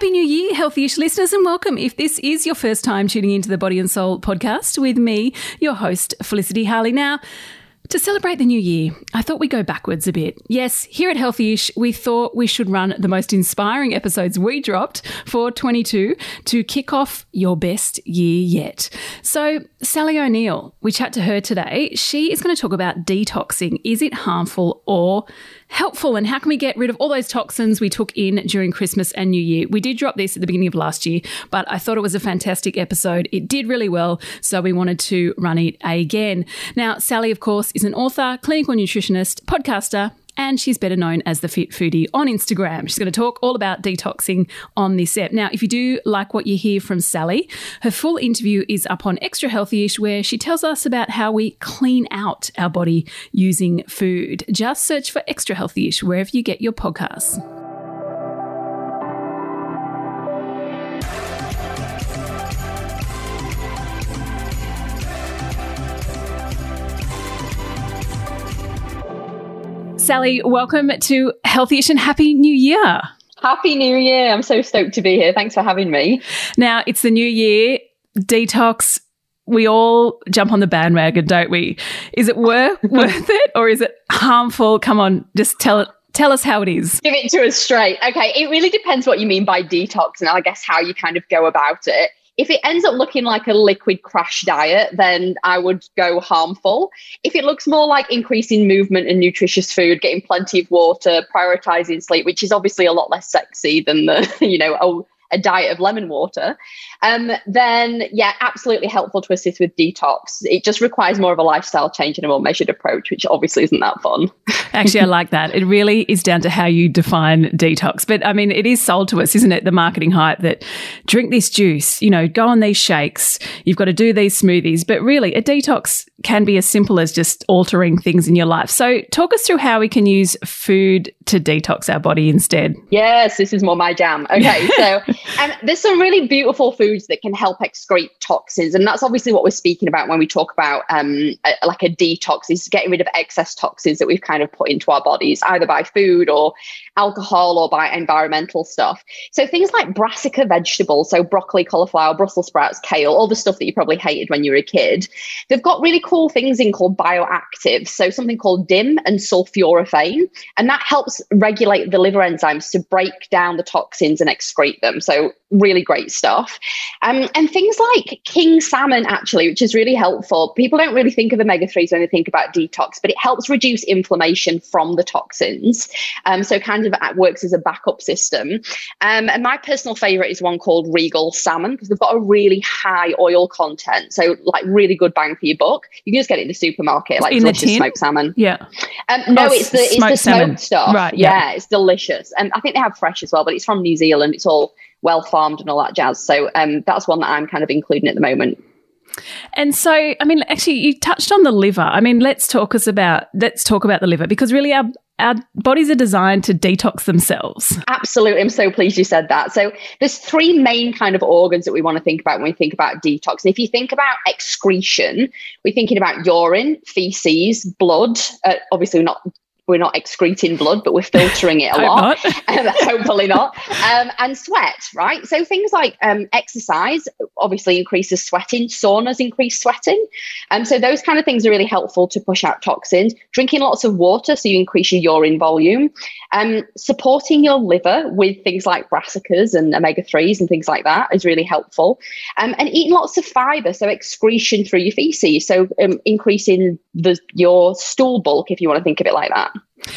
Happy New Year, healthy-ish listeners, and welcome. If this is your first time tuning into the Body and Soul podcast with me, your host, Felicity Harley. Now, to celebrate the new year, I thought we'd go backwards a bit. Yes, here at Healthyish, we thought we should run the most inspiring episodes we dropped for 22 to kick off your best year yet. So, Sally O'Neil, we chat to her today. She is going to talk about detoxing. Is it harmful or helpful and how can we get rid of all those toxins we took in during Christmas and New Year? We did drop this at the beginning of last year, but I thought it was a fantastic episode. It did really well, so we wanted to run it again. Now, Sally, of course, is an author, clinical nutritionist, podcaster, and she's better known as the Fit Foodie on Instagram. She's going to talk all about detoxing on this app. Now, if you do like what you hear from Sally, her full interview is up on Extra Healthyish, where she tells us about how we clean out our body using food. Just search for Extra Healthyish wherever you get your podcasts. Sally, welcome to Healthyish and Happy New Year. Happy New Year. I'm so stoked to be here. Thanks for having me. Now, it's the new year, detox. We all jump on the bandwagon, don't we? Is it worth, worth it or is it harmful? Come on, just tell it. Tell us how it is. Give it to us straight. Okay, it really depends what you mean by detox and I guess how you kind of go about it. If it ends up looking like a liquid crash diet, then I would go harmful. If it looks more like increasing movement and nutritious food, getting plenty of water, prioritizing sleep, which is obviously a lot less sexy than the, you know, oh, a diet of lemon water, um, then yeah, absolutely helpful to assist with detox. It just requires more of a lifestyle change and a more measured approach, which obviously isn't that fun. Actually, I like that. It really is down to how you define detox. But I mean, it is sold to us, isn't it? The marketing hype that drink this juice, you know, go on these shakes, you've got to do these smoothies. But really, a detox can be as simple as just altering things in your life. So, talk us through how we can use food to detox our body instead. Yes, this is more my jam. Okay, so um, there's some really beautiful foods that can help excrete toxins, and that's obviously what we're speaking about when we talk about um, a, like a detox is getting rid of excess toxins that we've kind of put into our bodies, either by food or alcohol or by environmental stuff. So things like brassica vegetables, so broccoli, cauliflower, Brussels sprouts, kale, all the stuff that you probably hated when you were a kid, they've got really cool things in called bioactives. So something called DIM and sulforaphane, and that helps regulate the liver enzymes to break down the toxins and excrete them. So really great stuff. Um, and things like king salmon, actually, which is really helpful. People don't really think of omega 3s when they think about detox, but it helps reduce inflammation from the toxins. Um, so kind of works as a backup system. Um, and my personal favorite is one called Regal Salmon because they've got a really high oil content. So, like, really good bang for your buck. You can just get it in the supermarket, like in the tin? smoked salmon. Yeah. Um, no, Oh, it's the it's smoked the smoked salmon. stuff. Right, Yeah. yeah. it's delicious, and I think they have fresh as well. But it's from New Zealand. It's all well farmed and all that jazz. So um, that's one that I'm kind of including at the moment. And so, I mean, actually, you touched on the liver. I mean, let's talk us about let's talk about the liver because really, our our bodies are designed to detox themselves. Absolutely. I'm so pleased you said that. So there's three main kind of organs that we want to think about when we think about detox. And if you think about excretion, we're thinking about urine, feces, blood. Uh, obviously, we're not we're not excreting blood, but we're filtering it a lot. not. Um, hopefully not. Um, and sweat, right? So things like um, exercise obviously increases sweating. Saunas increase sweating. Um, so those kind of things are really helpful to push out toxins. Drinking lots of water, so you increase your urine volume. Um, supporting your liver with things like brassicas and omega 3s and things like that is really helpful. Um, and eating lots of fiber, so excretion through your feces. So um, increasing the your stool bulk, if you want to think of it like that.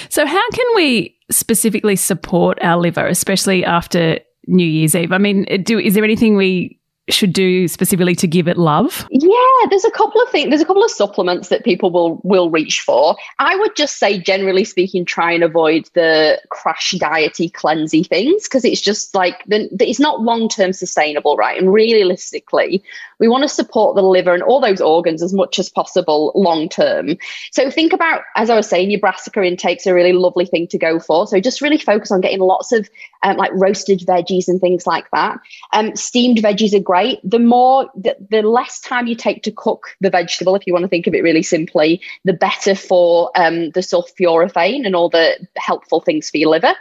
So, how can we specifically support our liver, especially after New Year's Eve? I mean, do is there anything we should do specifically to give it love? Yeah, there's a couple of things. There's a couple of supplements that people will will reach for. I would just say, generally speaking, try and avoid the crash diety, cleansy things because it's just like the, it's not long term sustainable, right? And realistically, we want to support the liver and all those organs as much as possible long term. So think about, as I was saying, your brassica intake's a really lovely thing to go for. So just really focus on getting lots of um, like roasted veggies and things like that. Um, steamed veggies are great great. The more, the, the less time you take to cook the vegetable, if you want to think of it really simply, the better for um, the sulforaphane and all the helpful things for your liver.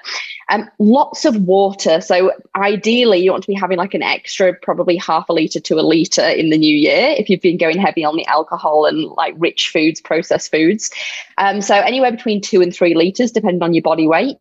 Um, lots of water. So ideally, you want to be having like an extra, probably half a liter to a liter in the new year if you've been going heavy on the alcohol and like rich foods, processed foods. Um, so anywhere between two and three liters, depending on your body weight.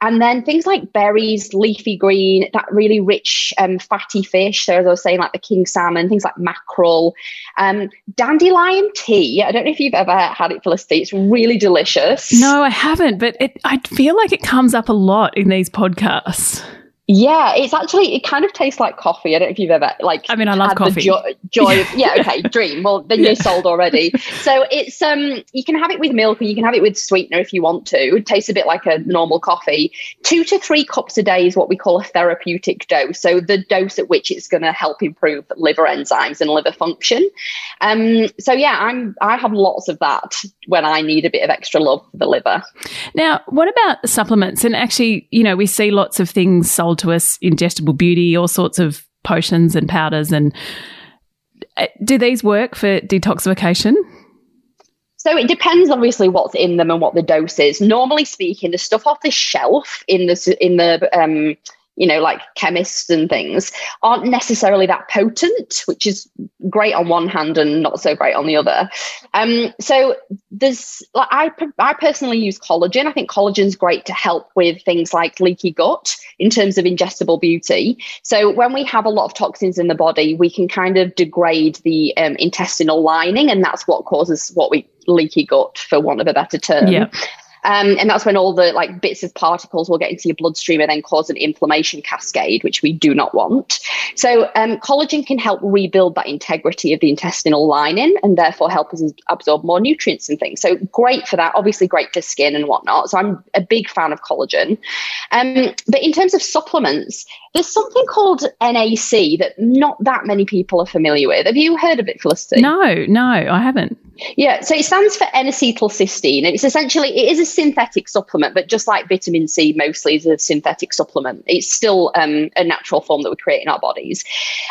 And then things like berries, leafy green, that really rich, um, fatty fish. So, as I was saying, like the king salmon, things like mackerel, um, dandelion tea. I don't know if you've ever had it, Felicity. It's really delicious. No, I haven't, but it, I feel like it comes up a lot in these podcasts. Yeah, it's actually it kind of tastes like coffee. I don't know if you've ever like. I mean, I love coffee. Jo- joy, of, yeah, okay, dream. Well, then you're sold already. So it's um, you can have it with milk, or you can have it with sweetener if you want to. It tastes a bit like a normal coffee. Two to three cups a day is what we call a therapeutic dose. So the dose at which it's going to help improve liver enzymes and liver function. Um, so yeah, I'm I have lots of that when I need a bit of extra love for the liver. Now, what about supplements? And actually, you know, we see lots of things sold to us ingestible beauty, all sorts of potions and powders. And uh, do these work for detoxification? So it depends, obviously, what's in them and what the dose is. Normally speaking, the stuff off the shelf in the in the um, you know, like chemists and things aren't necessarily that potent, which is great on one hand and not so great on the other. Um, so there's like I I personally use collagen. I think collagen's great to help with things like leaky gut in terms of ingestible beauty. So when we have a lot of toxins in the body, we can kind of degrade the um, intestinal lining, and that's what causes what we leaky gut, for want of a better term. Yeah. Um, and that's when all the like bits of particles will get into your bloodstream and then cause an inflammation cascade, which we do not want. So um, collagen can help rebuild that integrity of the intestinal lining and therefore help us absorb more nutrients and things. So great for that. Obviously great for skin and whatnot. So I'm a big fan of collagen. Um, but in terms of supplements, there's something called NAC that not that many people are familiar with. Have you heard of it, Felicity? No, no, I haven't. Yeah, so it stands for N-acetylcysteine, and it's essentially it is a synthetic supplement, but just like vitamin C, mostly is a synthetic supplement. It's still um, a natural form that we create in our bodies,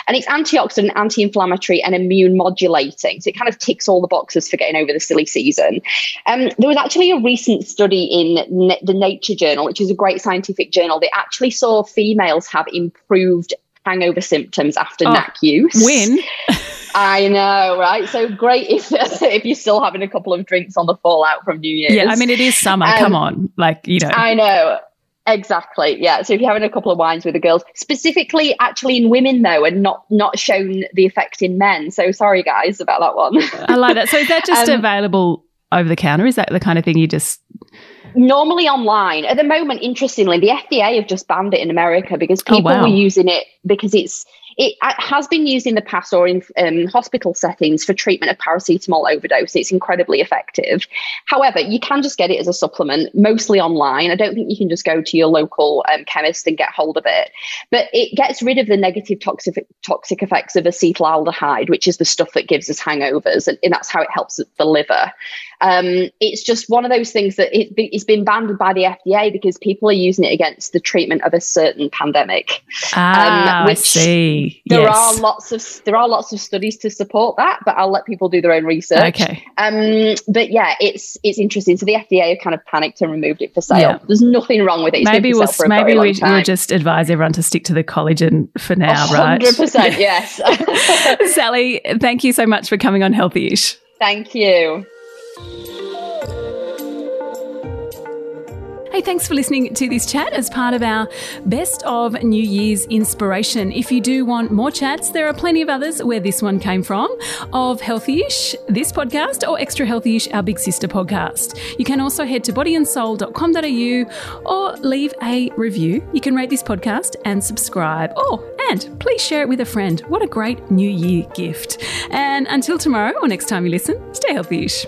and it's antioxidant, anti-inflammatory, and immune modulating. So it kind of ticks all the boxes for getting over the silly season. Um, there was actually a recent study in the Nature Journal, which is a great scientific journal. They actually saw females have improved hangover symptoms after oh, NAC use. Win. I know, right? So great if if you're still having a couple of drinks on the fallout from New Year's. Yeah, I mean it is summer. Um, Come on, like you know. I know. Exactly. Yeah. So if you're having a couple of wines with the girls, specifically actually in women though, and not not shown the effect in men. So sorry guys about that one. I like that. So is that just um, available over the counter? Is that the kind of thing you just normally online at the moment interestingly the fda have just banned it in america because oh, people oh, wow. were using it because it's it has been used in the past or in um, hospital settings for treatment of paracetamol overdose. It's incredibly effective. However, you can just get it as a supplement, mostly online. I don't think you can just go to your local um, chemist and get hold of it. But it gets rid of the negative toxic, toxic effects of acetaldehyde, which is the stuff that gives us hangovers, and, and that's how it helps the liver. Um, it's just one of those things that it, it's been banned by the FDA because people are using it against the treatment of a certain pandemic. Ah, um, I see. There yes. are lots of there are lots of studies to support that, but I'll let people do their own research. Okay. Um, but yeah, it's it's interesting. So the FDA have kind of panicked and removed it for sale. Yeah. There's nothing wrong with it. It's maybe we'll maybe we, will just advise everyone to stick to the collagen for now, 100%, right? Hundred percent, yes. Sally, thank you so much for coming on Healthyish. Thank you. Hey, thanks for listening to this chat as part of our Best of New Year's Inspiration. If you do want more chats, there are plenty of others where this one came from of Healthyish, this podcast, or Extra Healthyish, our big sister podcast. You can also head to bodyandsoul.com.au or leave a review. You can rate this podcast and subscribe. Oh, and please share it with a friend. What a great New Year gift. And until tomorrow or next time you listen, stay healthyish.